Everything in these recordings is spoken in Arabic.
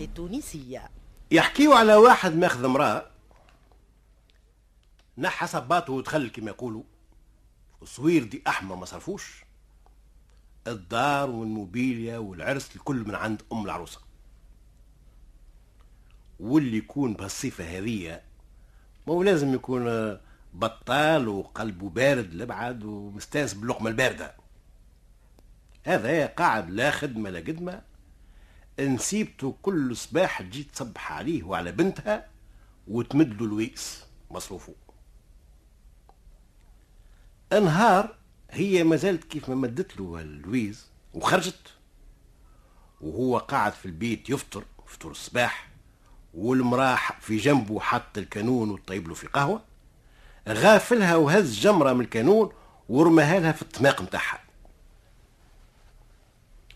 التونسية. يحكيوا على واحد ماخذ امرأة نحى صباته ودخل كما يقولوا. وصوير دي أحمر ما صرفوش. الدار والموبيليا والعرس الكل من عند أم العروسة. واللي يكون بهالصفة هذه مو لازم يكون بطال وقلبه بارد لبعد ومستانس باللقمة الباردة. هذا قاعد لا خدمة لا قدمة. نسيبته كل صباح تجي تصبح عليه وعلى بنتها وتمد له الويس مصروفه. أنهار هي ما زالت كيف ما مدت له الويز وخرجت. وهو قاعد في البيت يفطر فطور الصباح والمراه في جنبه حط الكانون وطيب له في قهوة غافلها وهز جمرة من الكانون ورماها لها في الطماق نتاعها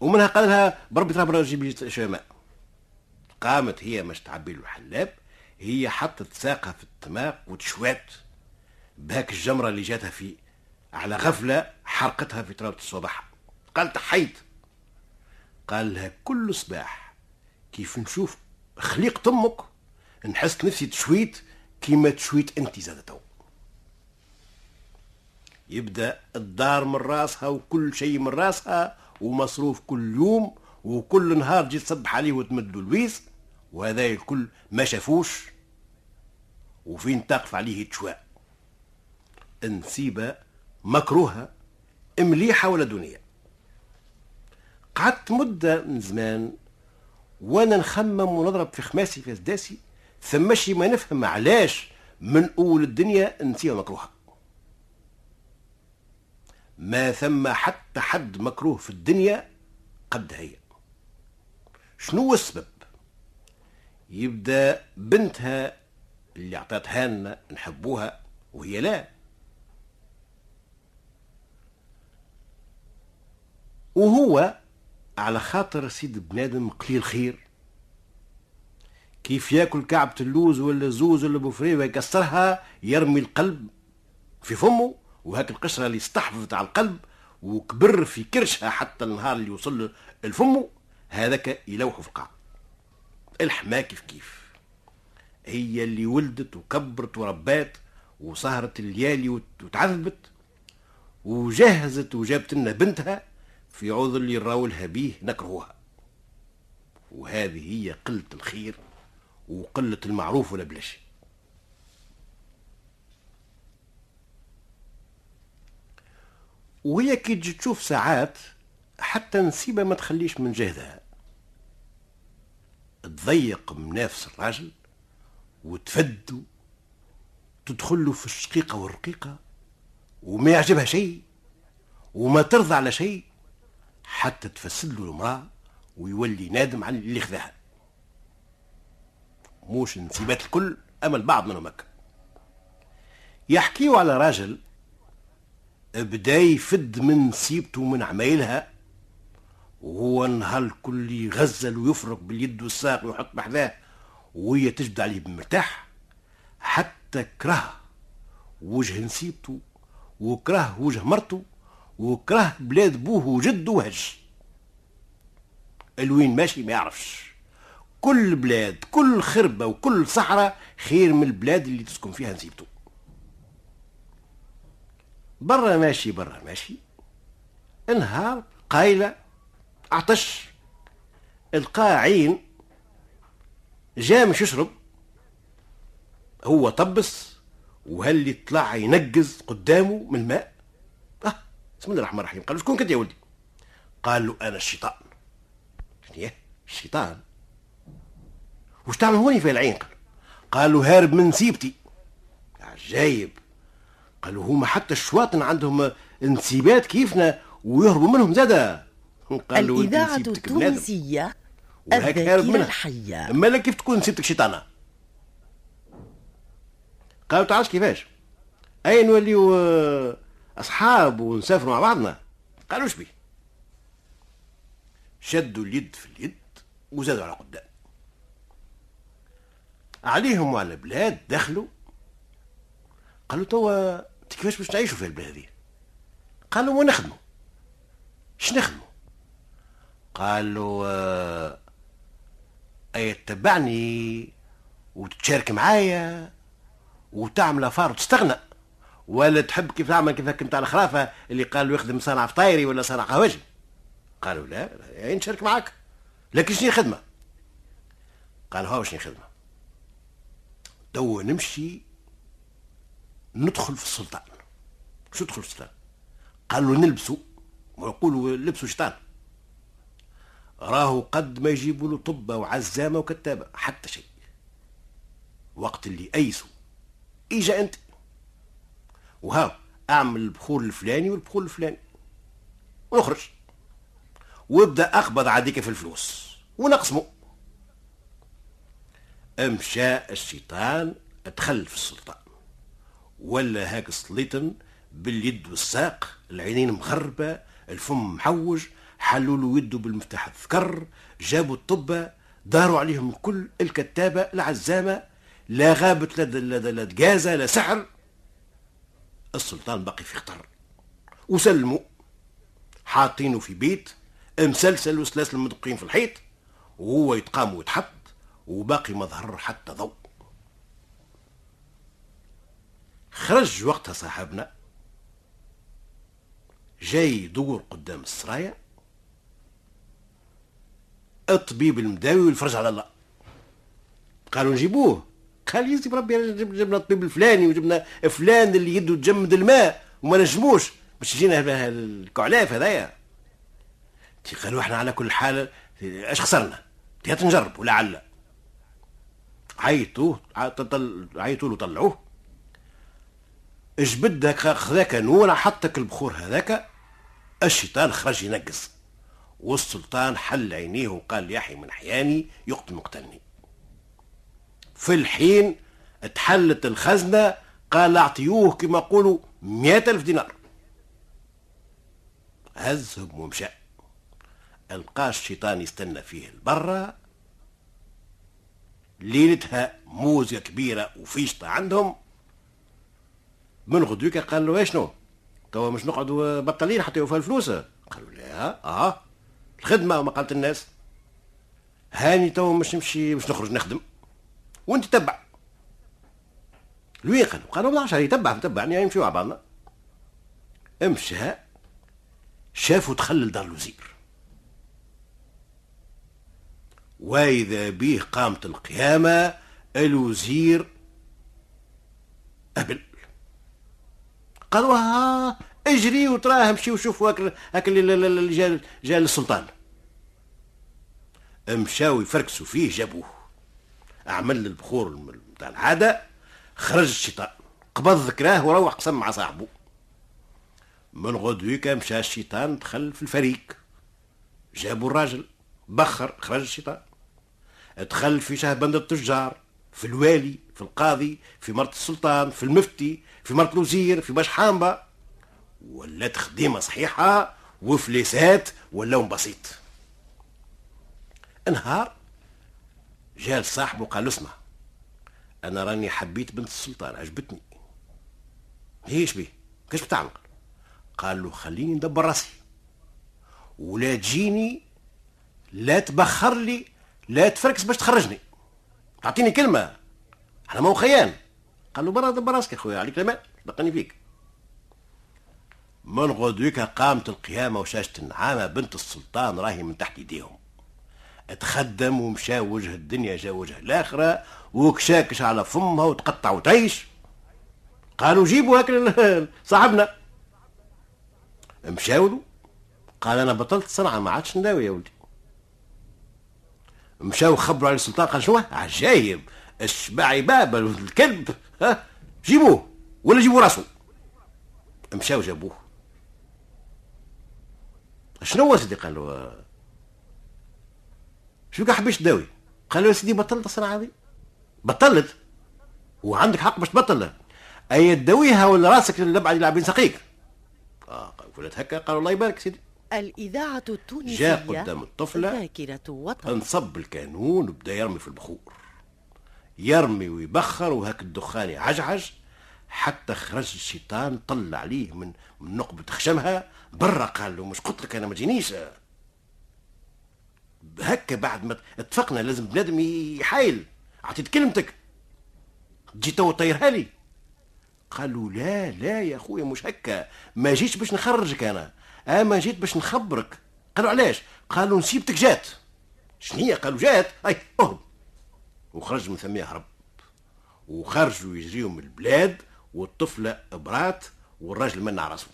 ومنها قال لها بربي ترى جيب لي شوية ماء قامت هي مش تعبي له الحلاب هي حطت ساقها في الطماق وتشوات. بهاك الجمرة اللي جاتها في على غفلة حرقتها في ترابة الصباح. قالت حيت قال لها كل صباح كيف نشوف خليقة أمك نحس نفسي تشويت كيما تشويت انت زاد تو. يبدأ الدار من راسها وكل شيء من راسها ومصروف كل يوم وكل نهار تجي تصبح عليه وتمد له الويس وهذا الكل ما شافوش. وفين تقف عليه تشواء نسيبة مكروهة مليحة ولا دنيا. قعدت مدة من زمان وأنا نخمم ونضرب في خماسي في سداسي ثمشي ما نفهم علاش من أول الدنيا نسيها مكروهة. ما ثم حتى حد مكروه في الدنيا قد هي شنو السبب؟ يبدأ بنتها اللي اعطتها لنا نحبوها وهي لا. وهو على خاطر سيد بنادم قليل خير. كيف ياكل كعبة اللوز ولا الزوز ولا بوفري ويكسرها يرمي القلب في فمه وهاك القشرة اللي استحفظت على القلب وكبر في كرشها حتى النهار اللي وصل الفمه هذاك يلوحه في القاع. الحما كيف كيف. هي اللي ولدت وكبرت وربات وسهرت الليالي وتعذبت وجهزت وجابت لنا بنتها في عذر اللي نراولها بيه نكرهوها. وهذه هي قلة الخير وقلة المعروف ولا بلاش. وهي كي تجي تشوف ساعات حتى نسيبها ما تخليش من جهدها. تضيق منافس الراجل وتفدو تدخل في الشقيقة والرقيقة وما يعجبها شيء وما ترضى على شيء حتى تفسد له المرأة ويولي نادم على اللي خذاها. موش نسيبات الكل أما البعض منهم هكا. يحكيوا على راجل بدا يفد من نسيبته من عمايلها وهو النهار الكل يغزل ويفرق باليد والساق ويحط بحذاه وهي تجبد عليه بمرتاح حتى كره وجه نسيبته وكره وجه مرته وكره بلاد بوه وجده وهج. ألوين ماشي ما يعرفش. كل بلاد كل خربة وكل صحراء خير من البلاد اللي تسكن فيها نسيبته. برا ماشي برا ماشي. انهار قايلة عطش. القاه عين جا مش يشرب. هو طبس وهل طلع ينقز قدامه من الماء؟ بسم الله الرحمن الرحيم. قال له شكون كنت يا ولدي؟ قال له أنا الشيطان. إيه الشيطان. وش تعمل هوني في العين؟ قال له هارب من نسيبتي عجايب. قالوا هما حتى الشواطن عندهم نسيبات كيفنا ويهربوا منهم زادا. قالوا الإذاعة التونسية الذاكرة الحية أما كيف تكون نسيبتك شيطانة قالوا تعرفش كيفاش؟ أي نوليو آه، أصحاب ونسافروا مع بعضنا؟ قالوا بيه شدوا اليد في اليد وزادوا على قدام. عليهم وعلى البلاد دخلوا قالوا توا كيفاش باش نعيشوا في البلاد هذه؟ قالوا ونخدموا اش نخدموا؟ قالوا آه أي تتبعني وتشارك معايا وتعمل أفار وتستغنى. ولا تحب كيف تعمل كيف كنت على خرافة اللي قالوا يخدم صنع فطايري ولا صنع قهوجي. قالوا لا يعني نشارك معاك. لكن شنو خدمة قال هو شنو خدمة تو نمشي ندخل في السلطان. شو تدخل في السلطان؟ قالوا نلبسوا. ويقولوا لبسوا شيطان. راهو قد ما يجيبوا له طبة وعزامة وكتابة حتى شيء. وقت اللي أيسوا. إجا أنت. وهاو أعمل البخور الفلاني والبخور الفلاني. ونخرج. وابدأ اقبض عاديك في الفلوس. ونقسمه امشى الشيطان أدخل في السلطان. ولا هاك سليطن باليد والساق العينين مغربة الفم محوج حلوا له يده بالمفتاح الذكر جابوا الطبة داروا عليهم كل الكتابة العزامة لا غابت لا دقازة لا سحر. السلطان بقي في خطر. وسلموا حاطينه في بيت مسلسل وسلاسل مدقين في الحيط وهو يتقام ويتحط وباقي ما ظهر حتى ضوء. خرج وقتها صاحبنا. جاي يدور قدام السرايا. الطبيب المداوي والفرج على الله. قالوا نجيبوه. قال يزي بربي جبنا الطبيب الفلاني وجبنا فلان اللي يده تجمد الماء وما نجموش. باش يجينا الكعلاف هذايا. قالوا إحنا على كل حال اش خسرنا؟ تيات نجرب ولعل. عيطوه عيطوا له طلعوه. جبد هذاك نور حطك البخور هذاك الشيطان خرج ينقص. والسلطان حل عينيه وقال يحيى من حياني يقتل مقتلني. في الحين اتحلت الخزنة قال أعطيوه كما قولوا مئة ألف دينار. هزهم ومشى. ألقى الشيطان يستنى فيه البرة. ليلتها موزة كبيرة وفيشطة عندهم. من غدوك قال له شنو؟ توا مش نقعدوا بطلين حتى يوفى الفلوس. قالوا لا آه الخدمة. وما قالت الناس هاني توا مش نمشي مش نخرج نخدم. وأنت تبع لوين قالوا قالوا ما عشان يتبع تبعني يعني يمشيوا مع بعضنا. امشى شافوا تخلل دار الوزير. وإذا به قامت القيامة الوزير أبل قالوا ها اجري وتراه مشي وشوفوا هاك اللي جا جا للسلطان مشاو يفركسوا فيه جابوه. عمل البخور نتاع العادة خرج الشيطان. قبض ذكراه وروح قسم مع صاحبه. من غدويك مشى الشيطان دخل في الفريق. جابوا الراجل بخر خرج الشيطان. دخل في شهبند التجار في الوالي. في القاضي في مرت السلطان في المفتي في مرت الوزير في باش حامبة. ولات خديمة صحيحة وفليسات ولاو بسيط. نهار جاء صاحبه قال له اسمع أنا راني حبيت بنت السلطان عجبتني. إيش بيه؟ كيش بتعمل؟ قال له خليني ندبر راسي. ولا تجيني لا تبخر لي لا تفركس باش تخرجني. تعطيني كلمة. إحنا ما هو خيان قال له برا دبر راسك يا خويا عليك لما لقني فيك. من غدوك قامت القيامة وشاشة النعامة بنت السلطان راهي من تحت إيديهم. تخدم ومشى وجه الدنيا جا وجه الآخرة وكشاكش على فمها وتقطع وتعيش. قالوا جيبوا هاك صاحبنا. مشاولوا قال أنا بطلت الصنعة ما عادش نداوي يا ولدي. مشاو خبروا على السلطان قال شنو؟ عجايب. الشباعي بابا الكلب ها؟ جيبوه ولا جيبوا راسه؟ مشاو جابوه. شنو هو سيدي قال له شو حبيش تداوي؟ قال له يا سيدي بطلت الصنعه هذه. بطلت؟ وعندك حق باش تبطل. أي تداويها ولا راسك اللبعه اللي لاعبين سقيك آه قلت هكا قال الله يبارك سيدي. الإذاعة التونسية جاء قدام الطفلة ذاكرة وطن. انصب الكانون وبدا يرمي في البخور. يرمي ويبخر وهاك الدخان يعجعج حتى خرج الشيطان طلع عليه من نقبة خشمها برا قال له مش قلت لك أنا ما تجينيش هكا بعد ما اتفقنا لازم بنادم يحايل. عطيت كلمتك. تجي تو طيرها لي. قالوا لا لا يا خويا مش هكا. ما جيتش باش نخرجك أنا. اما جيت باش نخبرك. قالوا علاش؟ قالوا نسيبتك جات. شنية قالوا جات. أي اهرب وخرج من ثمية هرب وخرجوا يجريهم من البلاد والطفلة برات والراجل منع راسه.